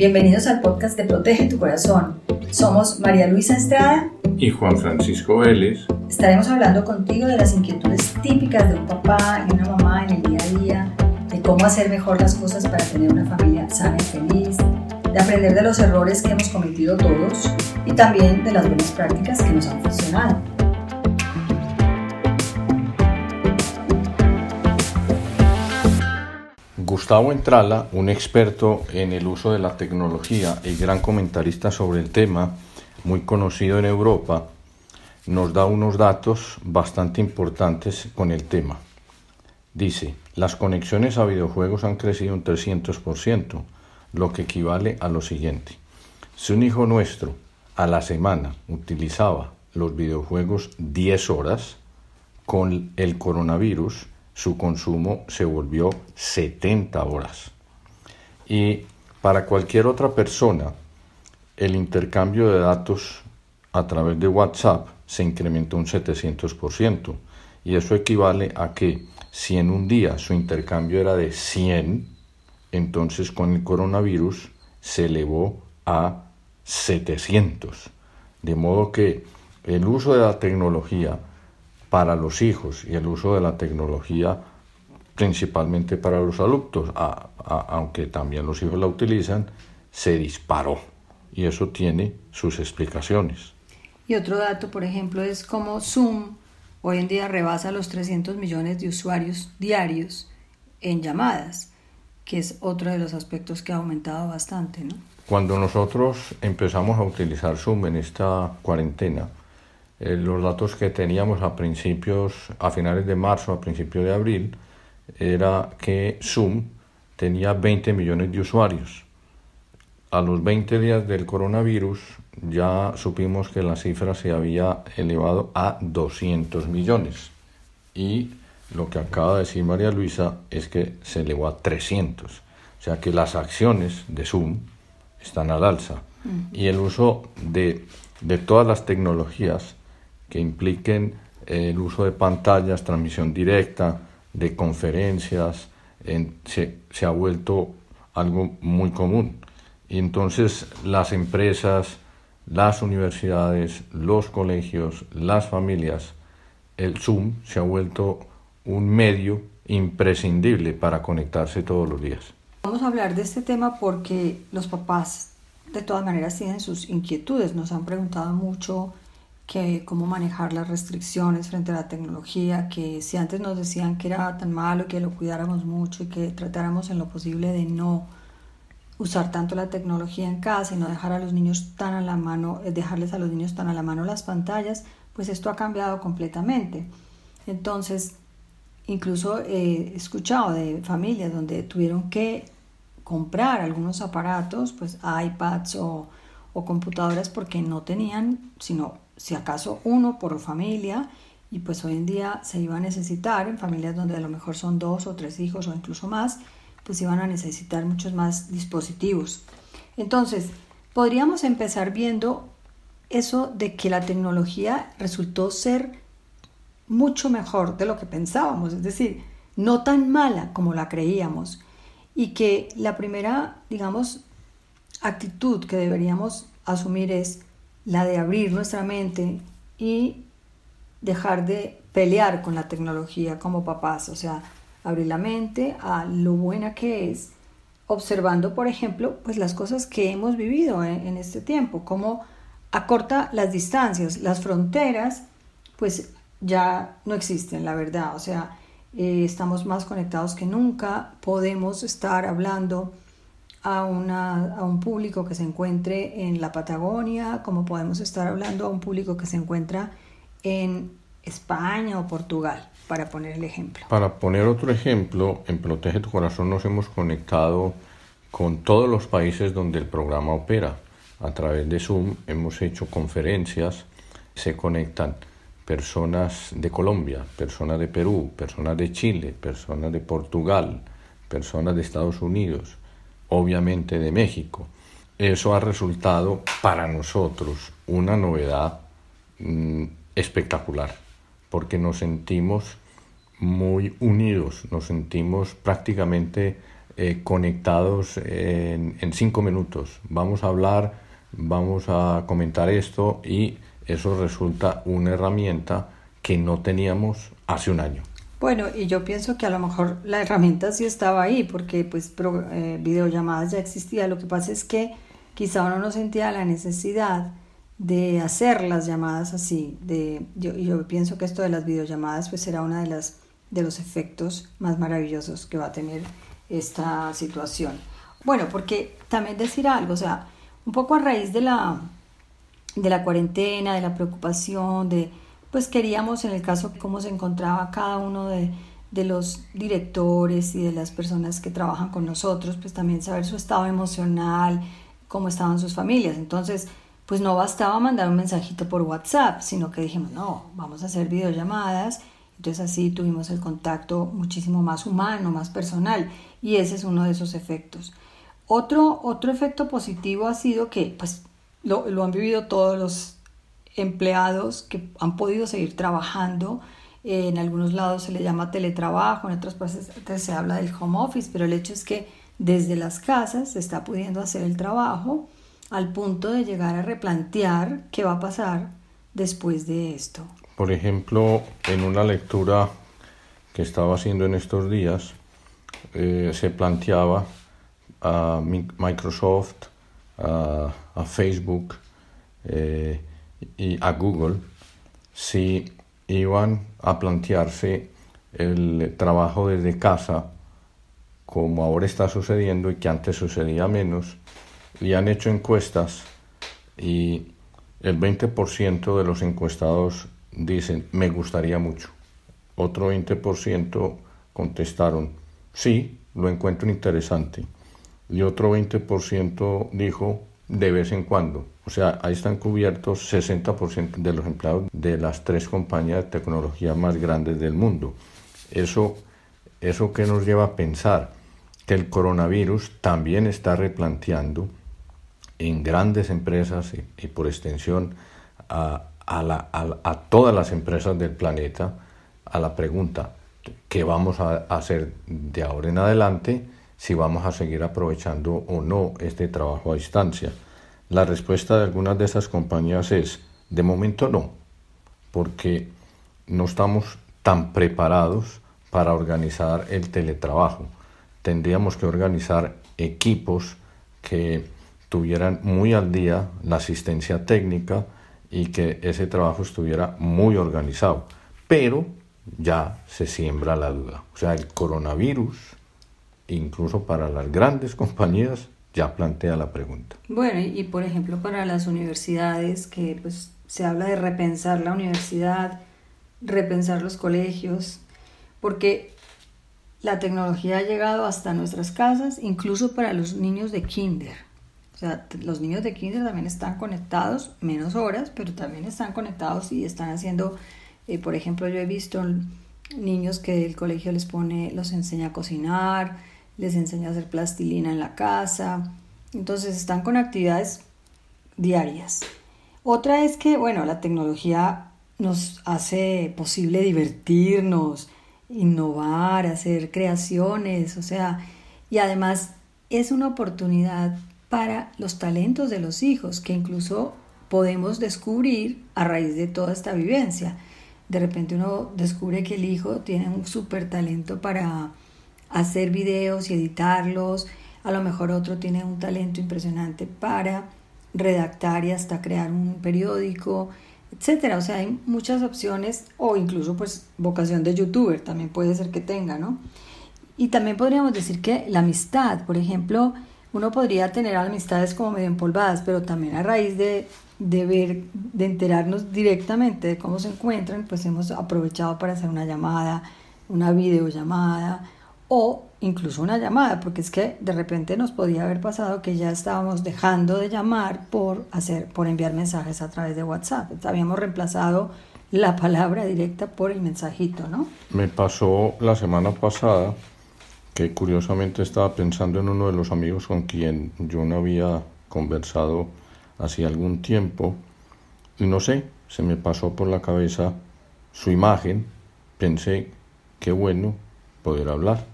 Bienvenidos al podcast de Protege tu Corazón. Somos María Luisa Estrada y Juan Francisco Vélez. Estaremos hablando contigo de las inquietudes típicas de un papá y una mamá en el día a día, de cómo hacer mejor las cosas para tener una familia sana y feliz, de aprender de los errores que hemos cometido todos y también de las buenas prácticas que nos han funcionado. Gustavo Entrala, un experto en el uso de la tecnología y gran comentarista sobre el tema, muy conocido en Europa, nos da unos datos bastante importantes con el tema. Dice, las conexiones a videojuegos han crecido un 300%, lo que equivale a lo siguiente. Si un hijo nuestro a la semana utilizaba los videojuegos 10 horas, con el coronavirus su consumo se volvió 70 horas. Y para cualquier otra persona, el intercambio de datos a través de WhatsApp se incrementó un 700%. Y eso equivale a que si en un día su intercambio era de 100, entonces con el coronavirus se elevó a 700. De modo que el uso de la tecnología para los hijos y el uso de la tecnología principalmente para los adultos, aunque también los hijos la utilizan, se disparó. Y eso tiene sus explicaciones. Y otro dato, por ejemplo, es como Zoom hoy en día rebasa los 300 millones de usuarios diarios en llamadas, que es otro de los aspectos que ha aumentado bastante. ¿no? Cuando nosotros empezamos a utilizar Zoom en esta cuarentena, eh, los datos que teníamos a principios, a finales de marzo, a principios de abril, era que Zoom tenía 20 millones de usuarios. A los 20 días del coronavirus ya supimos que la cifra se había elevado a 200 millones. Y lo que acaba de decir María Luisa es que se elevó a 300. O sea que las acciones de Zoom están al alza. Mm. Y el uso de, de todas las tecnologías que impliquen el uso de pantallas, transmisión directa, de conferencias, se, se, ha vuelto algo muy común. Y entonces las empresas, las universidades, los colegios, las familias, el Zoom se ha vuelto un medio imprescindible para conectarse todos los días. Vamos a hablar de este tema porque los papás de todas maneras tienen sus inquietudes, nos han preguntado mucho que cómo manejar las restricciones frente a la tecnología, que si antes nos decían que era tan malo, que lo cuidáramos mucho y que tratáramos en lo posible de no usar tanto la tecnología en casa y no dejar a los niños tan a la mano, eh, dejarles a los niños tan a la mano las pantallas, pues esto ha cambiado completamente. Entonces, incluso he escuchado de familias donde tuvieron que comprar algunos aparatos, pues iPads o, o computadoras porque no tenían sino si acaso uno por familia, y pues hoy en día se iba a necesitar, en familias donde a lo mejor son dos o tres hijos o incluso más, pues iban a necesitar muchos más dispositivos. Entonces, podríamos empezar viendo eso de que la tecnología resultó ser mucho mejor de lo que pensábamos, es decir, no tan mala como la creíamos, y que la primera, digamos, actitud que deberíamos asumir es la de abrir nuestra mente y dejar de pelear con la tecnología como papás, o sea, abrir la mente a lo buena que es, observando, por ejemplo, pues las cosas que hemos vivido en, este tiempo, cómo acorta las distancias, las fronteras, pues ya no existen, la verdad, o sea, eh, estamos más conectados que nunca, podemos estar hablando a, una, a un público que se encuentre en la Patagonia, como podemos estar hablando a un público que se encuentra en España o Portugal, para poner el ejemplo. Para poner otro ejemplo, en Protege tu Corazón nos hemos conectado con todos los países donde el programa opera. A través de Zoom hemos hecho conferencias, se conectan personas de Colombia, personas de Perú, personas de Chile, personas de Portugal, personas de Estados Unidos, obviamente de México. Eso ha resultado para nosotros una novedad mm, espectacular, porque nos sentimos muy unidos, nos sentimos prácticamente eh, conectados en, en cinco minutos. Vamos a hablar, vamos a comentar esto y eso resulta una herramienta que no teníamos hace un año. Bueno, y yo pienso que a lo mejor la herramienta sí estaba ahí, porque pues eh, videollamadas ya existía. Lo que pasa es que quizá uno no sentía la necesidad de hacer las llamadas así. Yo, yo pienso que esto de las videollamadas pues será uno de, las, de los efectos más maravillosos que va a tener esta situación. Bueno, porque también decir algo, o sea, un poco a raíz de la, de la cuarentena, de la preocupación, de pues queríamos en el caso cómo se encontraba cada uno de, de los directores y de las personas que trabajan con nosotros, pues también saber su estado emocional, cómo estaban sus familias. Entonces, pues no bastaba mandar un mensajito por WhatsApp, sino que dijimos, no, vamos a hacer videollamadas. Entonces así tuvimos el contacto muchísimo más humano, más personal, y ese es uno de esos efectos. Otro, otro efecto positivo ha sido que, pues, lo, lo han vivido todos los empleados que han podido seguir trabajando. en algunos lados se le llama teletrabajo, en otras partes se habla del home office, pero el hecho es que desde las casas se está pudiendo hacer el trabajo al punto de llegar a replantear qué va a pasar después de esto. Por ejemplo, en una lectura que estaba haciendo en estos días, eh, se planteaba a Microsoft, a, Facebook eh, y a Google si iban a plantearse el trabajo desde casa como ahora está sucediendo y que antes sucedía menos y han hecho encuestas y el 20% de los encuestados dicen me gustaría mucho. Otro 20% contestaron sí, lo encuentro interesante. Y otro 20% dijo de vez en cuando. O sea, ahí están cubiertos 60% de los empleados de las tres compañías de tecnología más grandes del mundo. Eso, eso que nos lleva a pensar que el coronavirus también está replanteando en grandes empresas y, por extensión a, a, todas las empresas del planeta a la pregunta, ¿qué vamos a hacer de ahora en adelante si vamos a seguir aprovechando o no este trabajo a distancia? La respuesta de algunas de esas compañías es, de momento no, porque no estamos tan preparados para organizar el teletrabajo. Tendríamos que organizar equipos que tuvieran muy al día la asistencia técnica y que ese trabajo estuviera muy organizado. Pero ya se siembra la duda. O sea, el coronavirus, incluso para las grandes compañías, ya plantea la pregunta. Bueno, y, por ejemplo para las universidades, que pues se habla de repensar la universidad, repensar los colegios, porque la tecnología ha llegado hasta nuestras casas, incluso para los niños de kinder. O sea, los niños de kinder también están conectados, menos horas, pero también están conectados y están haciendo, eh, por ejemplo, yo he visto niños que el colegio les pone, los enseña a cocinar, les enseña a hacer plastilina en la casa. Entonces están con actividades diarias. Otra es que, bueno, la tecnología nos hace posible divertirnos, innovar, hacer creaciones, o sea, y además es una oportunidad para los talentos de los hijos que incluso podemos descubrir a raíz de toda esta vivencia. De repente uno descubre que el hijo tiene un súper talento para hacer videos y editarlos. A lo mejor otro tiene un talento impresionante para redactar y hasta crear un periódico, etcétera. O sea, hay muchas opciones o incluso pues vocación de youtuber también puede ser que tenga, ¿no? Y también podríamos decir que la amistad, por ejemplo, uno podría tener amistades como medio empolvadas, pero también a raíz de, de ver, de enterarnos directamente de cómo se encuentran, pues hemos aprovechado para hacer una llamada, una videollamada o incluso una llamada, porque es que de repente nos podía haber pasado que ya estábamos dejando de llamar por hacer por enviar mensajes a través de WhatsApp. Habíamos reemplazado la palabra directa por el mensajito, ¿no? Me pasó la semana pasada que curiosamente estaba pensando en uno de los amigos con quien yo no había conversado hacía algún tiempo y no sé, se me pasó por la cabeza su imagen, pensé, qué bueno poder hablar.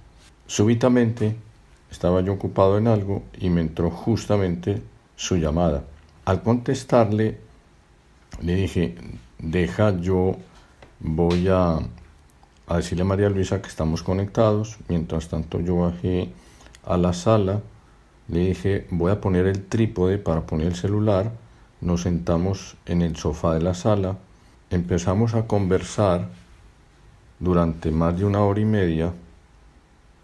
Súbitamente estaba yo ocupado en algo y me entró justamente su llamada. Al contestarle, le dije, deja, yo voy a, a decirle a María Luisa que estamos conectados. Mientras tanto yo bajé a la sala, le dije, voy a poner el trípode para poner el celular. Nos sentamos en el sofá de la sala, empezamos a conversar durante más de una hora y media,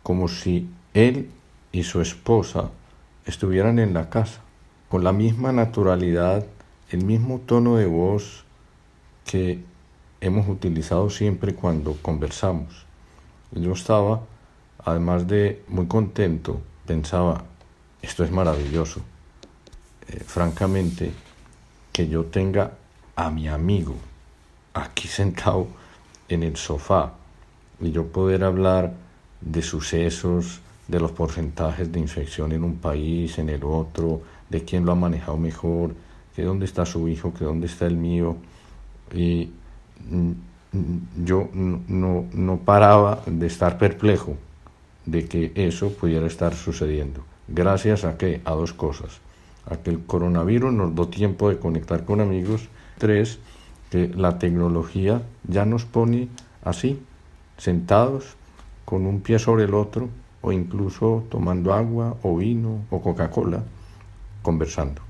como si él y su esposa estuvieran en la casa, con la misma naturalidad, el mismo tono de voz que hemos utilizado siempre cuando conversamos. Yo estaba, además de muy contento, pensaba, esto es maravilloso. Eh, francamente, que yo tenga a mi amigo aquí sentado en el sofá y yo poder hablar de sucesos, de los porcentajes de infección en un país, en el otro, de quién lo ha manejado mejor, que dónde está su hijo, que dónde está el mío. Y mm, yo no, no paraba de estar perplejo de que eso pudiera estar sucediendo. Gracias a que a dos cosas. A que el coronavirus nos dio tiempo de conectar con amigos. Tres, que la tecnología ya nos pone así, sentados con un pie sobre el otro o incluso tomando agua o vino o Coca-Cola, conversando.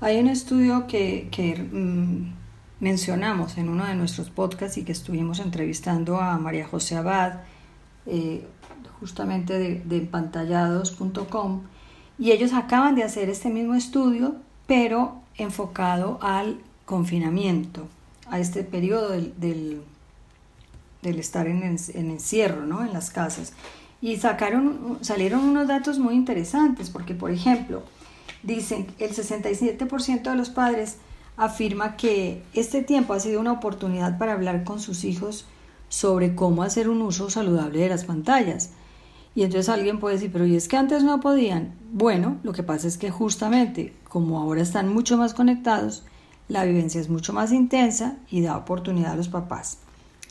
Hay un estudio que, mm, mencionamos en uno de nuestros podcasts y que estuvimos entrevistando a María José Abad, eh, justamente de, de empantallados.com, y ellos acaban de hacer este mismo estudio, pero enfocado al confinamiento, a este periodo del, del, estar en, en encierro, ¿no? En las casas. Y sacaron, salieron unos datos muy interesantes, porque por ejemplo, dicen el 67% de los padres afirma que este tiempo ha sido una oportunidad para hablar con sus hijos sobre cómo hacer un uso saludable de las pantallas. Y entonces alguien puede decir, pero ¿y es que antes no podían? Bueno, lo que pasa es que justamente como ahora están mucho más conectados, la vivencia es mucho más intensa y da oportunidad a los papás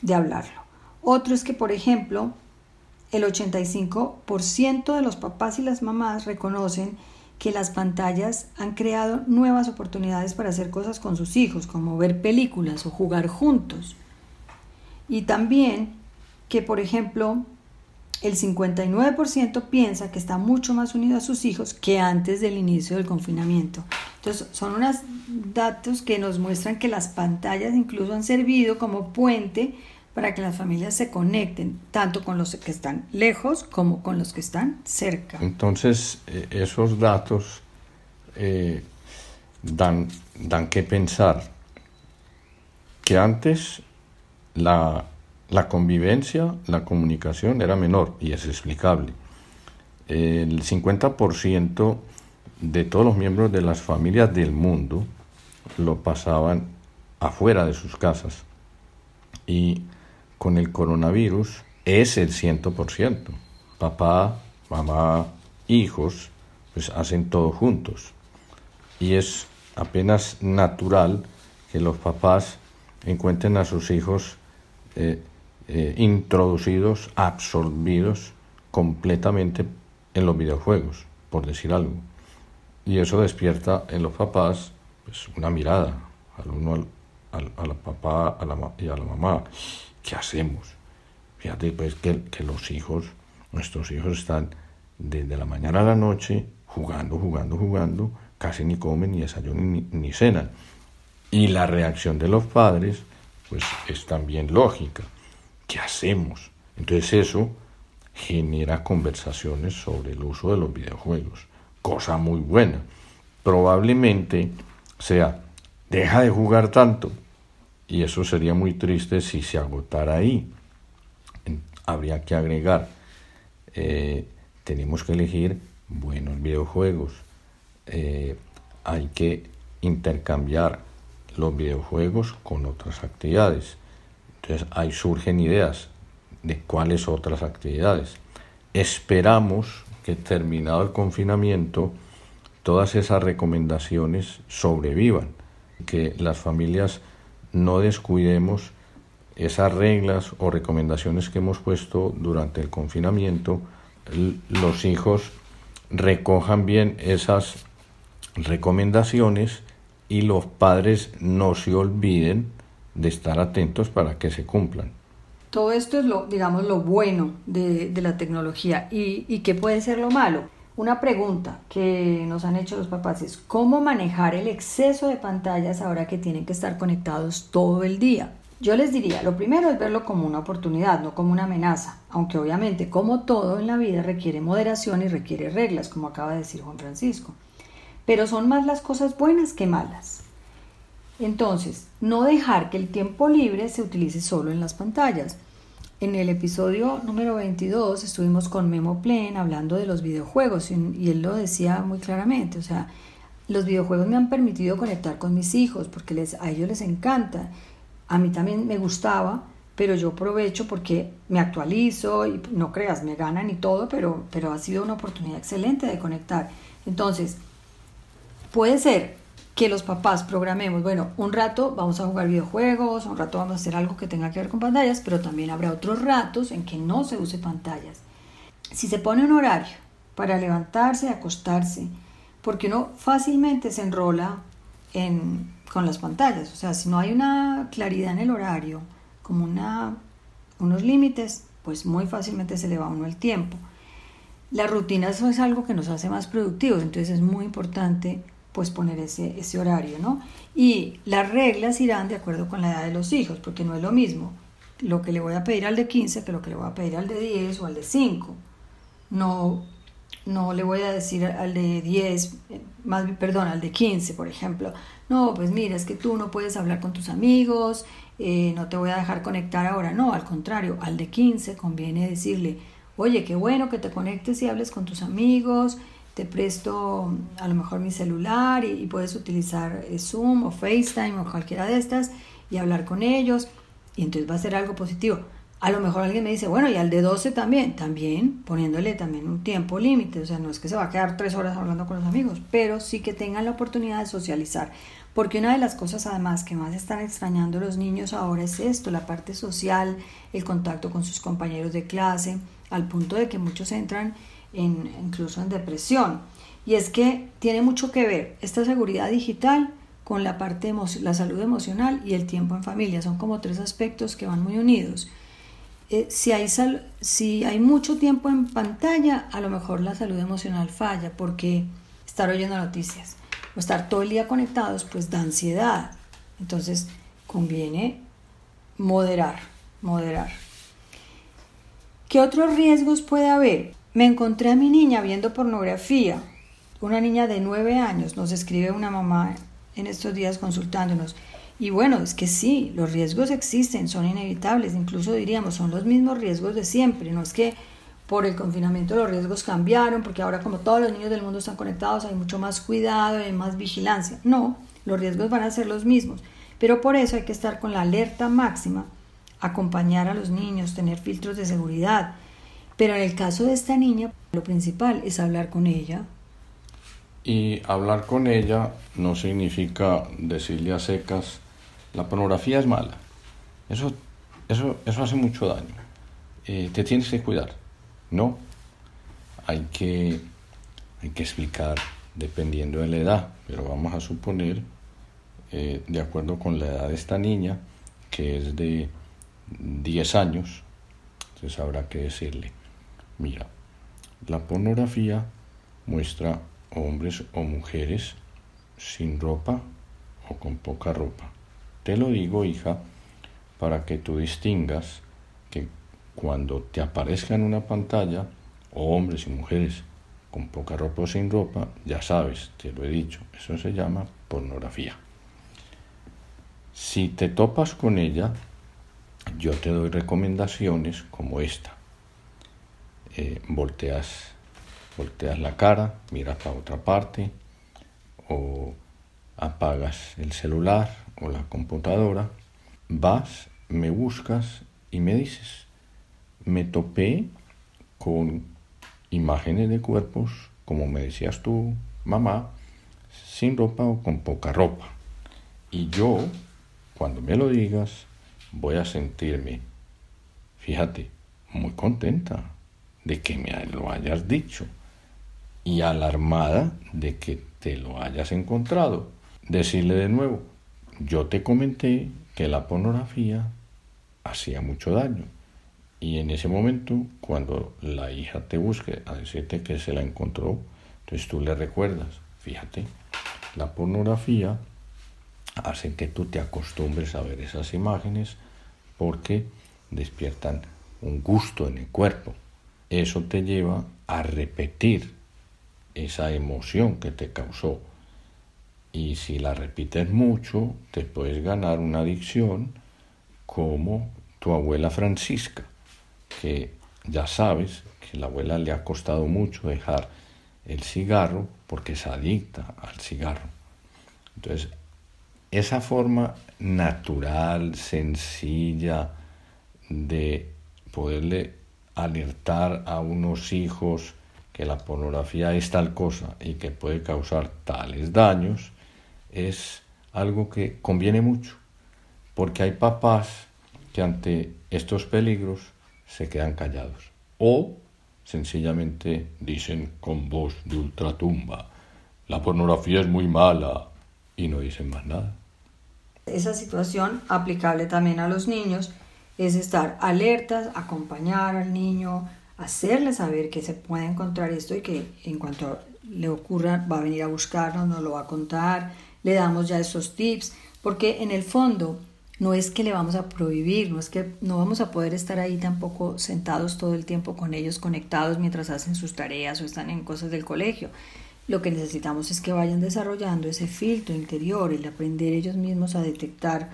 de hablarlo. Otro es que, por ejemplo, el 85% de los papás y las mamás reconocen que las pantallas han creado nuevas oportunidades para hacer cosas con sus hijos, como ver películas o jugar juntos. Y también que, por ejemplo, el 59% piensa que está mucho más unido a sus hijos que antes del inicio del confinamiento. Entonces, son unos datos que nos muestran que las pantallas incluso han servido como puente para que las familias se conecten, tanto con los que están lejos como con los que están cerca. Entonces, eh, esos datos eh, dan, dan que pensar que antes la la convivencia, la comunicación era menor y es explicable. El 50% de todos los miembros de las familias del mundo lo pasaban afuera de sus casas y con el coronavirus es el 100%. Papá, mamá, hijos, pues hacen todo juntos. Y es apenas natural que los papás encuentren a sus hijos eh, eh, introducidos, absorbidos completamente en los videojuegos, por decir algo. Y eso despierta en los papás pues, una mirada al uno al, a la papá a la, y a la mamá. ¿Qué hacemos? Fíjate pues que, los hijos, nuestros hijos están desde la mañana a la noche jugando, jugando, jugando, casi ni comen, ni desayunan, ni, ni cenan. Y la reacción de los padres, pues es también lógica. ¿Qué hacemos? Entonces eso genera conversaciones sobre el uso de los videojuegos, cosa muy buena. Probablemente sea, deja de jugar tanto, y eso sería muy triste si se agotara ahí. Habría que agregar, eh, tenemos que elegir buenos videojuegos, eh, hay que intercambiar los videojuegos con otras actividades. Entonces ahí surgen ideas de cuáles otras actividades. Esperamos que terminado el confinamiento todas esas recomendaciones sobrevivan, que las familias no descuidemos esas reglas o recomendaciones que hemos puesto durante el confinamiento los hijos recojan bien esas recomendaciones y los padres no se olviden de estar atentos para que se cumplan. Todo esto es lo, digamos, lo bueno de, la tecnología. ¿Y, ¿Y qué puede ser lo malo? Una pregunta que nos han hecho los papás es, ¿cómo manejar el exceso de pantallas ahora que tienen que estar conectados todo el día? Yo les diría, lo primero es verlo como una oportunidad, no como una amenaza, aunque obviamente como todo en la vida requiere moderación y requiere reglas, como acaba de decir Juan Francisco. Pero son más las cosas buenas que malas. Entonces, no dejar que el tiempo libre se utilice solo en las pantallas. En el episodio número 22 estuvimos con Memo Plen hablando de los videojuegos y él lo decía muy claramente, o sea, los videojuegos me han permitido conectar con mis hijos porque les, a ellos les encanta a mí también me gustaba, pero yo aprovecho porque me actualizo y no creas, me ganan y todo, pero, pero ha sido una oportunidad excelente de conectar. Entonces, puede ser que los papás programemos, bueno, un rato vamos a jugar videojuegos, un rato vamos a hacer algo que tenga que ver con pantallas, pero también habrá otros ratos en que no se use pantallas. Si se pone un horario para levantarse, acostarse, porque uno fácilmente se enrola en, con las pantallas. O sea, si no hay una claridad en el horario, como una, unos límites, pues muy fácilmente se le va a uno el tiempo. La rutina eso es algo que nos hace más productivos, entonces es muy importante pues poner ese, ese horario, ¿no? Y las reglas irán de acuerdo con la edad de los hijos, porque no es lo mismo lo que le voy a pedir al de 15 que lo que le voy a pedir al de 10 o al de 5. No, no le voy a decir al de 10, más perdón, al de 15, por ejemplo, no, pues mira, es que tú no puedes hablar con tus amigos, eh, no te voy a dejar conectar ahora, no, al contrario, al de 15 conviene decirle, oye, qué bueno que te conectes y hables con tus amigos, te presto a lo mejor mi celular y, y puedes utilizar eh, Zoom o FaceTime o cualquiera de estas y hablar con ellos y entonces va a ser algo positivo. A lo mejor alguien me dice, bueno, y al de 12 también, también poniéndole también un tiempo límite, o sea, no es que se va a quedar tres horas hablando con los amigos, pero sí que tengan la oportunidad de socializar, porque una de las cosas además que más están extrañando los niños ahora es esto, la parte social, el contacto con sus compañeros de clase, al punto de que muchos entran en, incluso en depresión. Y es que tiene mucho que ver esta seguridad digital con la parte la salud emocional y el tiempo en familia, son como tres aspectos que van muy unidos. Eh, si, hay si hay mucho tiempo en pantalla, a lo mejor la salud emocional falla porque estar oyendo noticias o estar todo el día conectados, pues da ansiedad. Entonces, conviene moderar, moderar. ¿Qué otros riesgos puede haber? Me encontré a mi niña viendo pornografía. Una niña de nueve años, nos escribe una mamá en estos días consultándonos. Y bueno, es que sí, los riesgos existen, son inevitables, incluso diríamos, son los mismos riesgos de siempre, no es que por el confinamiento los riesgos cambiaron, porque ahora como todos los niños del mundo están conectados hay mucho más cuidado, hay más vigilancia. No, los riesgos van a ser los mismos, pero por eso hay que estar con la alerta máxima, acompañar a los niños, tener filtros de seguridad. Pero en el caso de esta niña, lo principal es hablar con ella. Y hablar con ella no significa decirle a secas, la pornografía es mala. Eso, eso, eso hace mucho daño. Eh, te tienes que cuidar. No. Hay que, hay que explicar dependiendo de la edad, pero vamos a suponer, eh, de acuerdo con la edad de esta niña, que es de 10 años, entonces habrá que decirle, mira, la pornografía muestra hombres o mujeres sin ropa o con poca ropa. Te lo digo, hija, para que tú distingas que cuando te aparezca en una pantalla, hombres y mujeres con poca ropa o sin ropa, ya sabes, te lo he dicho, eso se llama pornografía. Si te topas con ella, yo te doy recomendaciones como esta. Eh, volteas, volteas la cara, miras para otra parte, o apagas el celular o la computadora, vas, me buscas y me dices, me topé con imágenes de cuerpos, como me decías tú, mamá, sin ropa o con poca ropa. Y yo, cuando me lo digas, voy a sentirme, fíjate, muy contenta de que me lo hayas dicho y alarmada de que te lo hayas encontrado. Decirle de nuevo, yo te comenté que la pornografía hacía mucho daño. Y en ese momento, cuando la hija te busque a decirte que se la encontró, entonces tú le recuerdas, fíjate, la pornografía hace que tú te acostumbres a ver esas imágenes porque despiertan un gusto en el cuerpo. Eso te lleva a repetir esa emoción que te causó. Y si la repites mucho, te puedes ganar una adicción como tu abuela Francisca, que ya sabes que la abuela le ha costado mucho dejar el cigarro porque es adicta al cigarro. Entonces, esa forma natural, sencilla de poderle alertar a unos hijos que la pornografía es tal cosa y que puede causar tales daños, es algo que conviene mucho, porque hay papás que ante estos peligros se quedan callados o sencillamente dicen con voz de ultratumba, la pornografía es muy mala y no dicen más nada. Esa situación aplicable también a los niños es estar alertas, acompañar al niño, hacerle saber que se puede encontrar esto y que en cuanto le ocurra va a venir a buscarnos, nos lo va a contar, le damos ya esos tips, porque en el fondo no es que le vamos a prohibir, no es que no vamos a poder estar ahí tampoco sentados todo el tiempo con ellos conectados mientras hacen sus tareas o están en cosas del colegio. Lo que necesitamos es que vayan desarrollando ese filtro interior, el aprender ellos mismos a detectar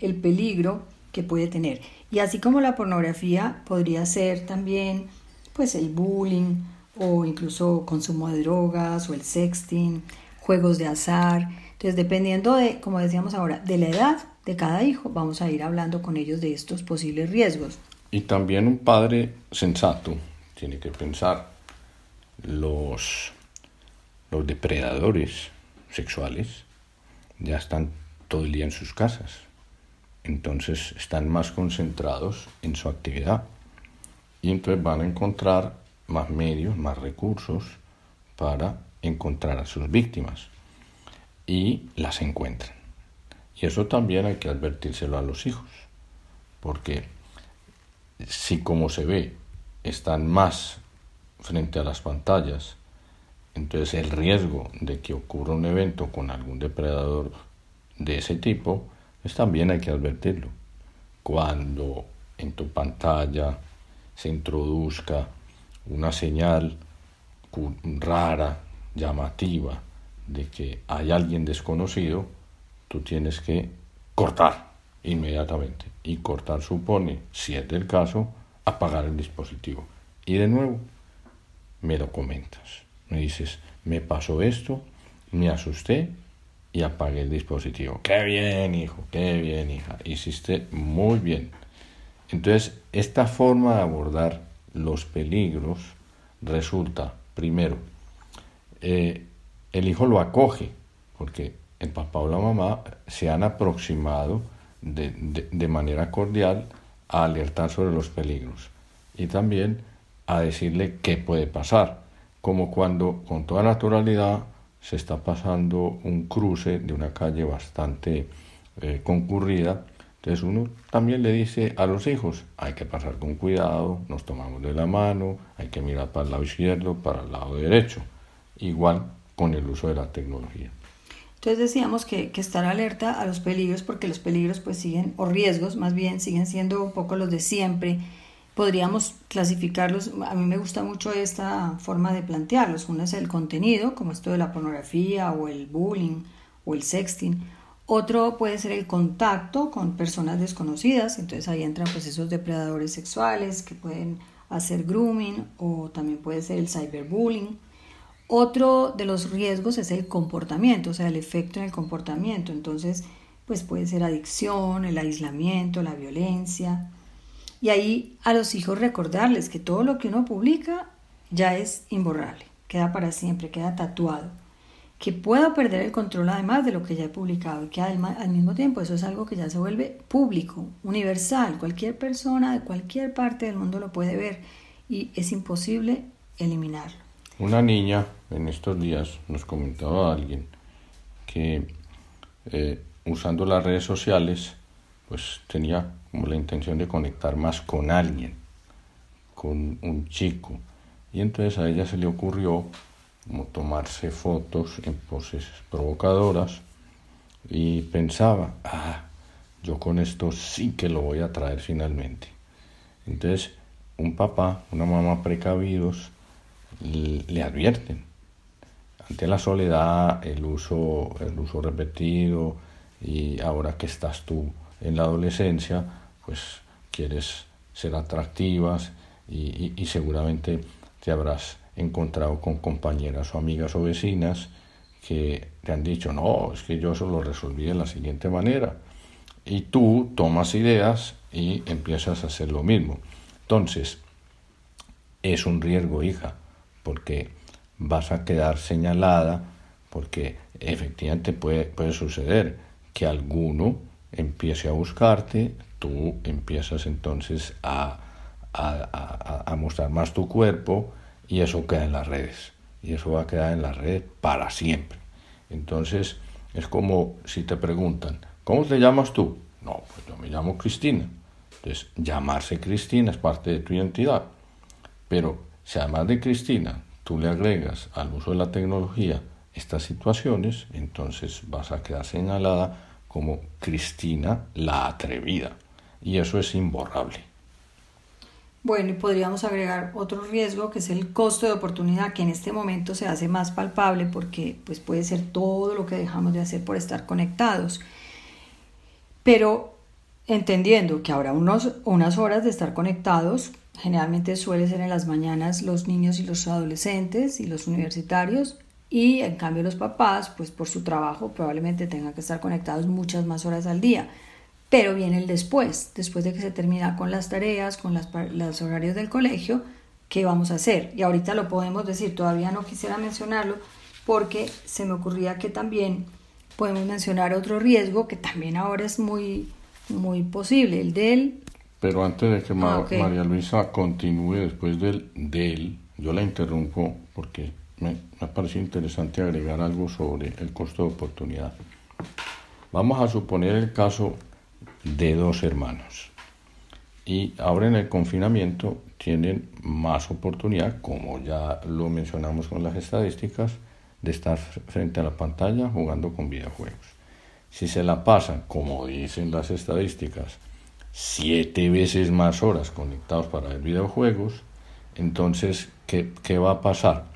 el peligro que puede tener. Y así como la pornografía podría ser también pues el bullying o incluso consumo de drogas o el sexting, juegos de azar. Entonces, dependiendo de, como decíamos ahora, de la edad de cada hijo, vamos a ir hablando con ellos de estos posibles riesgos. Y también un padre sensato tiene que pensar los, los depredadores sexuales ya están todo el día en sus casas entonces están más concentrados en su actividad y entonces van a encontrar más medios, más recursos para encontrar a sus víctimas y las encuentran. Y eso también hay que advertírselo a los hijos, porque si como se ve están más frente a las pantallas, entonces el riesgo de que ocurra un evento con algún depredador de ese tipo pues también hay que advertirlo. Cuando en tu pantalla se introduzca una señal rara, llamativa, de que hay alguien desconocido, tú tienes que cortar inmediatamente. Y cortar supone, si es del caso, apagar el dispositivo. Y de nuevo, me lo comentas. Me dices, me pasó esto, me asusté y apagué el dispositivo. Qué bien, hijo, qué bien, hija. Hiciste muy bien. Entonces, esta forma de abordar los peligros resulta, primero, eh, el hijo lo acoge, porque el papá o la mamá se han aproximado de, de manera cordial a alertar sobre los peligros y también a decirle qué puede pasar, como cuando con toda naturalidad se está pasando un cruce de una calle bastante eh, concurrida. Entonces uno también le dice a los hijos, hay que pasar con cuidado, nos tomamos de la mano, hay que mirar para el lado izquierdo, para el lado derecho. Igual con el uso de la tecnología. Entonces decíamos que, que, estar alerta a los peligros, porque los peligros pues siguen, o riesgos más bien, siguen siendo un poco los de siempre, podríamos clasificarlos, a mí me gusta mucho esta forma de plantearlos. Uno es el contenido, como esto de la pornografía o el bullying o el sexting. Otro puede ser el contacto con personas desconocidas, entonces ahí entran pues esos depredadores sexuales que pueden hacer grooming o también puede ser el cyberbullying. Otro de los riesgos es el comportamiento, o sea, el efecto en el comportamiento. Entonces, pues puede ser adicción, el aislamiento, la violencia, y ahí a los hijos recordarles que todo lo que uno publica ya es imborrable, queda para siempre, queda tatuado. Que puedo perder el control además de lo que ya he publicado y que al, mismo tiempo eso es algo que ya se vuelve público, universal, cualquier persona de cualquier parte del mundo lo puede ver y es imposible eliminarlo. Una niña en estos días nos comentaba alguien que eh, usando las redes sociales pues tenía como la intención de conectar más con alguien, con un chico. Y entonces a ella se le ocurrió como tomarse fotos en poses provocadoras y pensaba, ah, yo con esto sí que lo voy a traer finalmente. Entonces, un papá, una mamá precavidos, le advierten ante la soledad, el uso, el uso repetido y ahora que estás tú en la adolescencia, pues quieres ser atractivas y, seguramente te habrás encontrado con compañeras o amigas o vecinas que te han dicho, no, es que yo eso lo resolví de la siguiente manera. Y tú tomas ideas y empiezas a hacer lo mismo. Entonces, es un riesgo, hija, porque vas a quedar señalada, porque efectivamente puede, puede suceder que alguno empiece a buscarte, tú empiezas entonces a, a, a, mostrar más tu cuerpo y eso queda en las redes. Y eso va a quedar en las redes para siempre. Entonces es como si te preguntan, ¿cómo te llamas tú? No, pues yo me llamo Cristina. Entonces, llamarse Cristina es parte de tu identidad. Pero si además de Cristina tú le agregas al uso de la tecnología estas situaciones, entonces vas a quedar señalada como Cristina la atrevida. Y eso es imborrable. Bueno, y podríamos agregar otro riesgo que es el costo de oportunidad que en este momento se hace más palpable porque pues puede ser todo lo que dejamos de hacer por estar conectados. Pero entendiendo que habrá unos, unas horas de estar conectados, generalmente suele ser en las mañanas los niños y los adolescentes y los universitarios y en cambio los papás pues por su trabajo probablemente tengan que estar conectados muchas más horas al día pero viene el después, después de que se termina con las tareas, con las, los horarios del colegio, ¿qué vamos a hacer? Y ahorita lo podemos decir, todavía no quisiera mencionarlo porque se me ocurría que también podemos mencionar otro riesgo que también ahora es muy, muy posible, el del... Pero antes de que ah, María Luisa continúe después del del, yo la interrumpo porque me, me parece interesante agregar algo sobre el costo de oportunidad. Vamos a suponer el caso de dos hermanos. Y ahora en el confinamiento tienen más oportunidad, como ya lo mencionamos con las estadísticas, de estar frente a la pantalla jugando con videojuegos. Si se la pasan, como dicen las estadísticas, siete veces más horas conectados para ver videojuegos, entonces, ¿qué, qué va a pasar?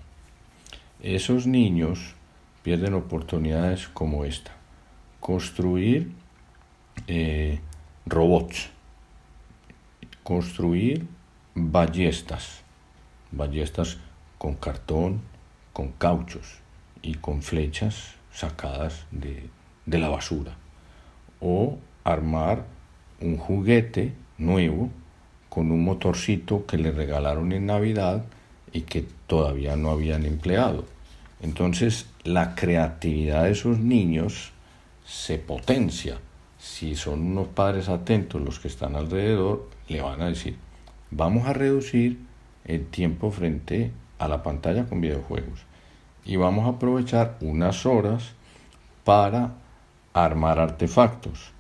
Esos niños pierden oportunidades como esta. Construir eh, robots, construir ballestas, ballestas con cartón, con cauchos y con flechas sacadas de, de la basura, o armar un juguete nuevo con un motorcito que le regalaron en Navidad y que todavía no habían empleado. Entonces la creatividad de esos niños se potencia si son unos padres atentos los que están alrededor, le van a decir, vamos a reducir el tiempo frente a la pantalla con videojuegos y vamos a aprovechar unas horas para armar artefactos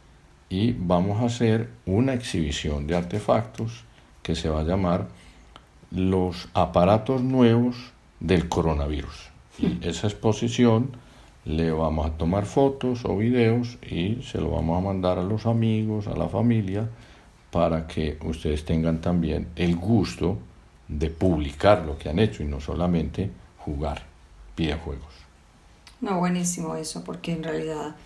y vamos a hacer una exhibición de artefactos que se va a llamar los aparatos nuevos del coronavirus. Y esa exposición le vamos a tomar fotos o videos y se lo vamos a mandar a los amigos, a la familia, para que ustedes tengan también el gusto de publicar lo que han hecho y no solamente jugar videojuegos. No, buenísimo eso, porque en realidad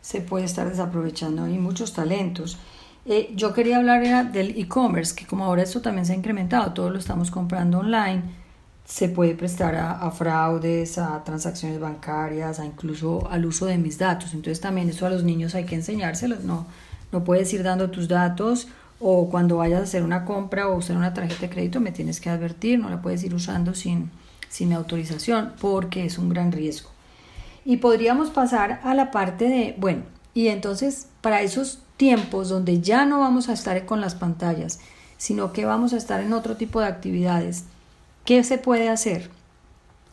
se puede estar desaprovechando ahí muchos talentos. Eh, yo quería hablar del e-commerce, que como ahora esto también se ha incrementado, todo lo estamos comprando online se puede prestar a, fraudes, a transacciones bancarias, a incluso al uso de mis datos. Entonces también eso a los niños hay que enseñárselos, no, no puedes ir dando tus datos o cuando vayas a hacer una compra o usar una tarjeta de crédito me tienes que advertir, no la puedes ir usando sin, sin autorización porque es un gran riesgo. Y podríamos pasar a la parte de, bueno, y entonces para esos tiempos donde ya no vamos a estar con las pantallas, sino que vamos a estar en otro tipo de actividades. ¿Qué se puede hacer?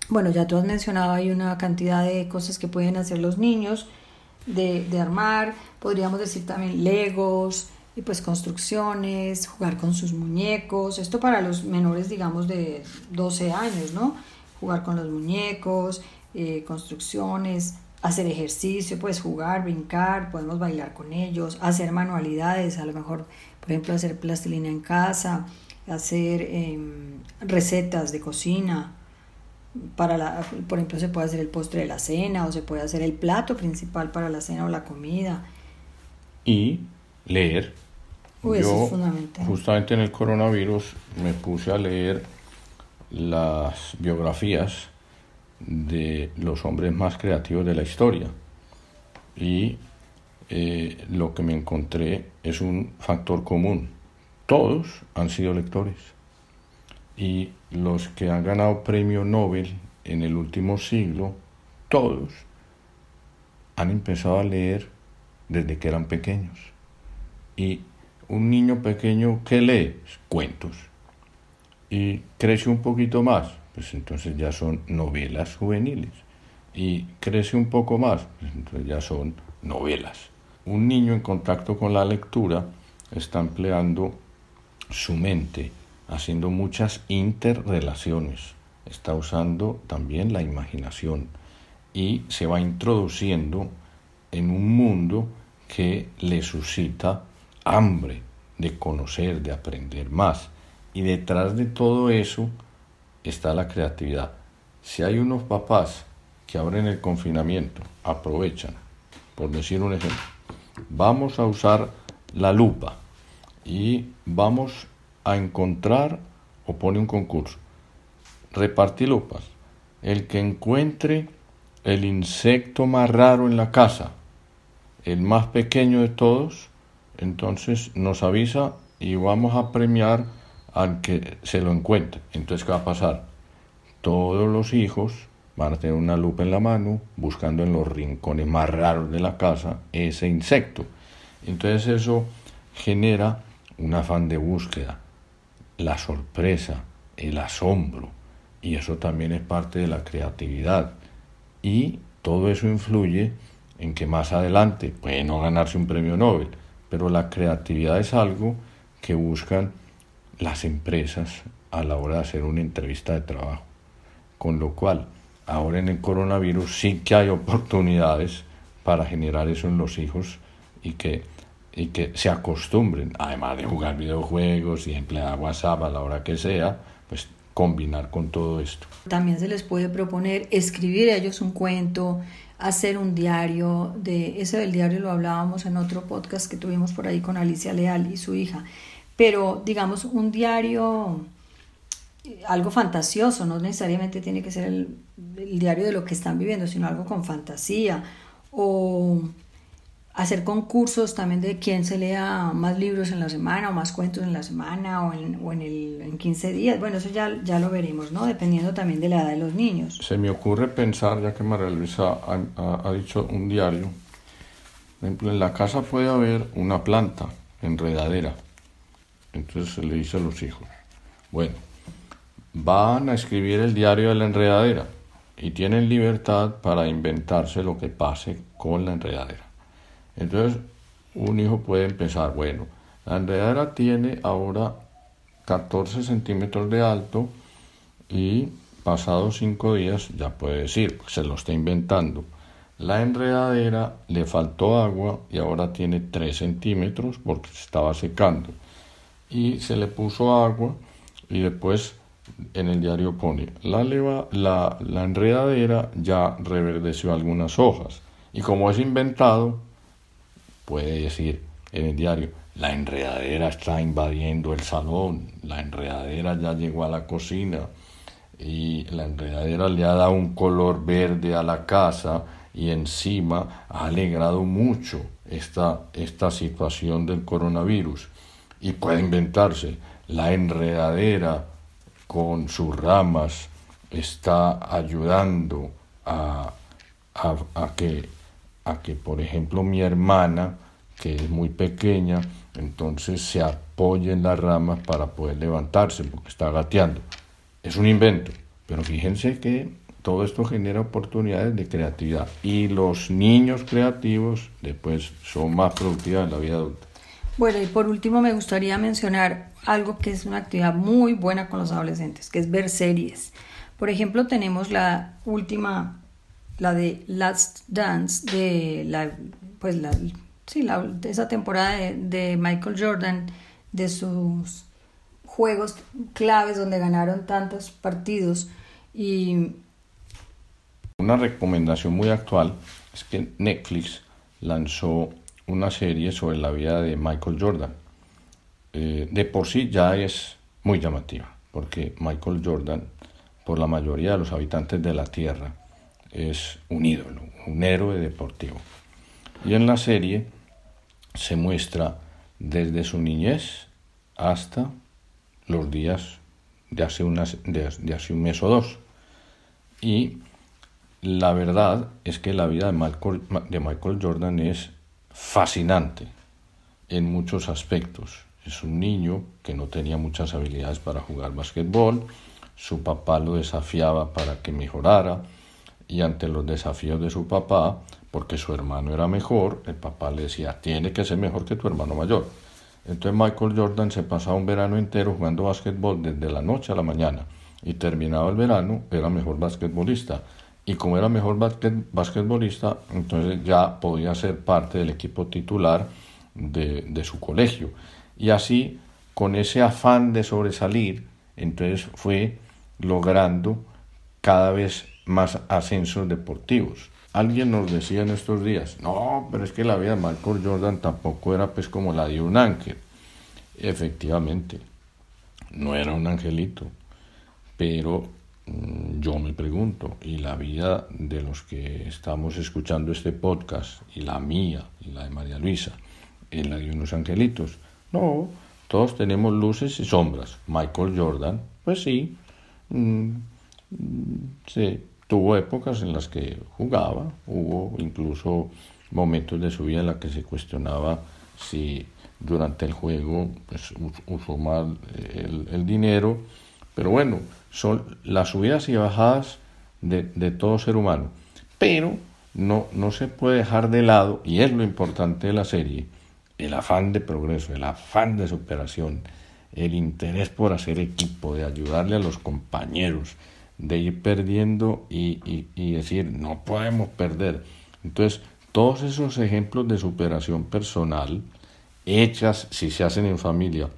Bueno, ya tú has mencionado, hay una cantidad de cosas que pueden hacer los niños de, de armar, podríamos decir también legos, y pues construcciones, jugar con sus muñecos, esto para los menores digamos de 12 años, ¿no? Jugar con los muñecos, eh, construcciones, hacer ejercicio, pues jugar, brincar, podemos bailar con ellos, hacer manualidades, a lo mejor, por ejemplo, hacer plastilina en casa, hacer em, recetas de cocina, para la, por ejemplo, se puede hacer el postre de la cena o se puede hacer el plato principal para la cena o la comida. Y leer. Yo, justamente en el coronavirus, me puse a leer las biografías de los hombres más creativos de la historia. Y eh, lo que me encontré es un factor común. Todos han sido lectores. Y los que han ganado premio Nobel en el último siglo, todos han empezado a leer desde que eran pequeños. Y un niño pequeño que lee cuentos y crece un poquito más, pues entonces ya son novelas juveniles. Y crece un poco más, pues entonces ya son novelas. Un niño en contacto con la lectura está empleando su mente haciendo muchas interrelaciones, está usando también la imaginación y se va introduciendo en un mundo que le suscita hambre de conocer, de aprender más. Y detrás de todo eso está la creatividad. Si hay unos papás que abren el confinamiento, aprovechan, por decir un ejemplo, vamos a usar la lupa y vamos a encontrar o pone un concurso. Repartir lupas. El que encuentre el insecto más raro en la casa, el más pequeño de todos, entonces nos avisa y vamos a premiar al que se lo encuentre. Entonces, ¿qué va a pasar? Todos los hijos van a tener una lupa en la mano buscando en los rincones más raros de la casa ese insecto. Entonces eso genera un afán de búsqueda, la sorpresa, el asombro, y eso también es parte de la creatividad. Y todo eso influye en que más adelante puede no ganarse un premio Nobel, pero la creatividad es algo que buscan las empresas a la hora de hacer una entrevista de trabajo. Con lo cual, ahora en el coronavirus sí que hay oportunidades para generar eso en los hijos y que y que se acostumbren, además de jugar videojuegos y emplear WhatsApp a la hora que sea, pues combinar con todo esto. También se les puede proponer escribir a ellos un cuento, hacer un diario, de ese del diario lo hablábamos en otro podcast que tuvimos por ahí con Alicia Leal y su hija, pero digamos un diario algo fantasioso, no necesariamente tiene que ser el, diario de lo que están viviendo, sino algo con fantasía o hacer concursos también de quién se lea más libros en la semana o más cuentos en la semana o en, o en, el, en 15 días. Bueno, eso ya, ya lo veremos, ¿no? Dependiendo también de la edad de los niños. Se me ocurre pensar, ya que María Luisa ha, ha, dicho un diario, ejemplo, en la casa puede haber una planta enredadera. Entonces se le dice a los hijos, bueno, van a escribir el diario de la enredadera y tienen libertad para inventarse lo que pase con la enredadera. Entonces, un hijo puede empezar, bueno, la enredadera tiene ahora 14 centímetros de alto y pasados 5 días ya puede decir, se lo está inventando. La enredadera le faltó agua y ahora tiene 3 centímetros porque se estaba secando. Y se le puso agua y después en el diario pone, la, la, la enredadera ya reverdeció algunas hojas. Y como es inventado, puede decir en el diario, la enredadera está invadiendo el salón, la enredadera ya llegó a la cocina y la enredadera le ha dado un color verde a la casa y encima ha alegrado mucho esta, esta situación del coronavirus. Y puede inventarse, la enredadera con sus ramas está ayudando a, a, que a que, por ejemplo, mi hermana, que es muy pequeña, entonces se, apoye en las ramas para poder levantarse porque está gateando. Es un invento, pero fíjense que todo esto genera oportunidades de creatividad y los niños creativos después son más productivos en la vida adulta. Bueno, y por último me gustaría mencionar algo que es una actividad muy buena con los adolescentes, que es ver series. Por ejemplo, tenemos la última, la de Last Dance, de la, pues la, sí, esa temporada de Michael Jordan, de sus juegos claves donde ganaron tantos partidos y una recomendación muy actual es que Netflix lanzó una serie sobre la vida de Michael Jordan. Eh, de por sí ya es muy llamativa, porque Michael Jordan, por la mayoría de los habitantes de la Tierra, es un ídolo, un héroe deportivo. Y en la serie se muestra desde su niñez hasta los días de hace, de hace un mes o dos. Y la verdad es que la vida de Michael, de Michael Jordan es fascinante en muchos aspectos. Es un niño que no tenía muchas habilidades para jugar basquetbol, su papá lo desafiaba para que mejorara y ante los desafíos de su papá, porque su hermano era mejor, el papá le decía, tiene que ser mejor que tu hermano mayor. Entonces Michael Jordan se pasaba un verano entero jugando basquetbol desde la noche a la mañana y terminaba el verano, era mejor basquetbolista y como era mejor basquetbolista, entonces ya podía ser parte del equipo titular de, su colegio. Y así, con ese afán de sobresalir, entonces fue logrando cada vez más ascensos deportivos. Alguien nos decía en estos días, no, pero es que la vida de Michael Jordan tampoco era pues como la de un ángel. Efectivamente, no era un angelito, pero yo me pregunto, ¿y la vida de los que estamos escuchando este podcast, y la mía, y la de María Luisa, y la de unos angelitos? No, todos tenemos luces y sombras. Michael Jordan, pues sí, mm, sí, tuvo épocas en las que jugaba, hubo incluso momentos de su vida en los que se cuestionaba si durante el juego pues, usó mal el, el dinero, pero bueno, son las subidas y bajadas de, todo ser humano. Pero no, no se puede dejar de lado, y es lo importante de la serie, el afán de progreso, el afán de superación, el interés por hacer equipo, de ayudarle a los compañeros, de ir perdiendo y, decir, no podemos perder. Entonces, todos esos ejemplos de superación personal, hechas si se hacen en familia,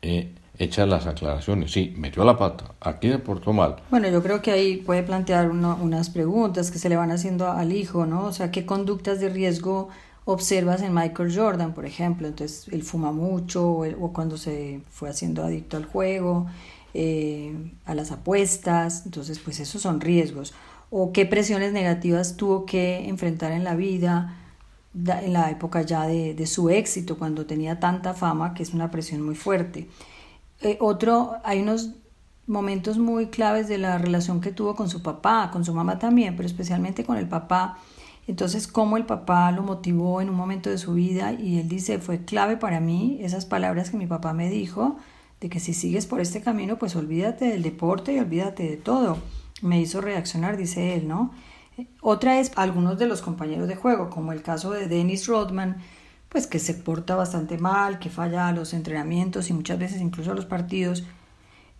eh, hechas las aclaraciones. Sí, metió la pata, aquí de portó mal. Bueno, yo creo que ahí puede plantear unas preguntas que se le van haciendo al hijo, ¿no? O sea, ¿qué conductas de riesgo observas en Michael Jordan, por ejemplo? Entonces, él fuma mucho o, cuando se fue haciendo adicto al juego, eh, a las apuestas, entonces, pues esos son riesgos. O qué presiones negativas tuvo que enfrentar en la vida en la época ya de su éxito, cuando tenía tanta fama, que es una presión muy fuerte. Eh, otro, hay unos momentos muy claves de la relación que tuvo con su papá, con su mamá también, pero especialmente con el papá. Entonces, cómo el papá lo motivó en un momento de su vida y él dice, fue clave para mí esas palabras que mi papá me dijo, de que si sigues por este camino, pues olvídate del deporte y olvídate de todo. Me hizo reaccionar, dice él, ¿no? Otra es algunos de los compañeros de juego, como el caso de Dennis Rodman, pues que se porta bastante mal, que falla a los entrenamientos y muchas veces incluso a los partidos.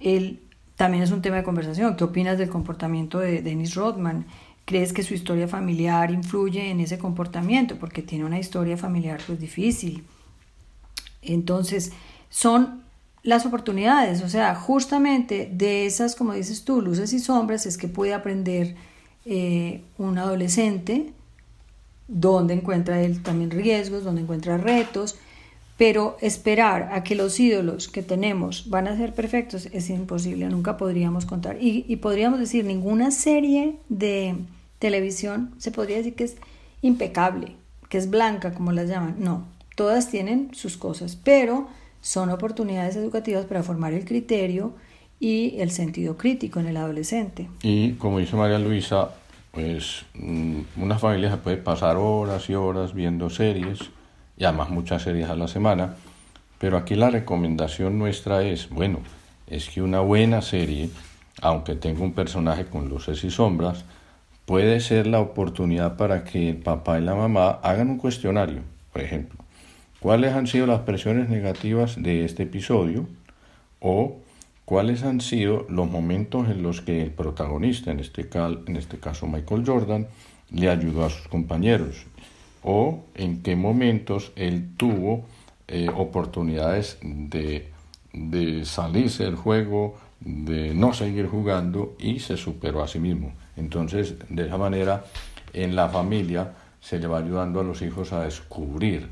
Él también es un tema de conversación. ¿Qué opinas del comportamiento de Dennis Rodman? ¿Crees que su historia familiar influye en ese comportamiento? Porque tiene una historia familiar pues difícil. Entonces, son las oportunidades, o sea, justamente de esas, como dices tú, luces y sombras, es que puede aprender eh, un adolescente donde encuentra él también riesgos, donde encuentra retos, pero esperar a que los ídolos que tenemos van a ser perfectos es imposible, nunca podríamos contar. Y, y podríamos decir, ninguna serie de televisión se podría decir que es impecable, que es blanca, como las llaman. No, todas tienen sus cosas, pero son oportunidades educativas para formar el criterio y el sentido crítico en el adolescente. Y como dice María Luisa, pues mm, una familia se puede pasar horas y horas viendo series, y además muchas series a la semana, Pero aquí la recomendación nuestra es, bueno, es que una buena serie, aunque tenga un personaje con luces y sombras, puede ser la oportunidad para que el papá y la mamá hagan un cuestionario, por ejemplo. ¿Cuáles han sido las presiones negativas de este episodio? O cuáles han sido los momentos en los que el protagonista, en este, en este caso Michael Jordan, le ayudó a sus compañeros. O en qué momentos él tuvo eh, oportunidades de, de salirse del juego, de no seguir jugando y se superó a sí mismo. Entonces, de esa manera, en la familia se le va ayudando a los hijos a descubrir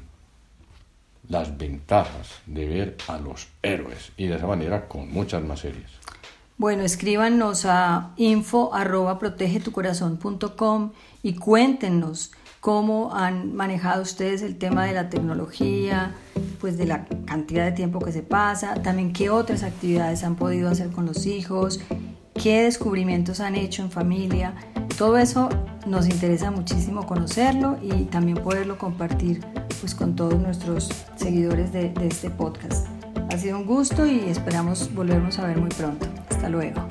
las ventajas de ver a los héroes y de esa manera con muchas más series. Bueno, escríbanos a info arroba y cuéntenos cómo han manejado ustedes el tema de la tecnología, pues de la cantidad de tiempo que se pasa, también qué otras actividades han podido hacer con los hijos, qué descubrimientos han hecho en familia. Todo eso nos interesa muchísimo conocerlo y también poderlo compartir pues, con todos nuestros seguidores de, de este podcast. Ha sido un gusto y esperamos volvernos a ver muy pronto. Hasta luego.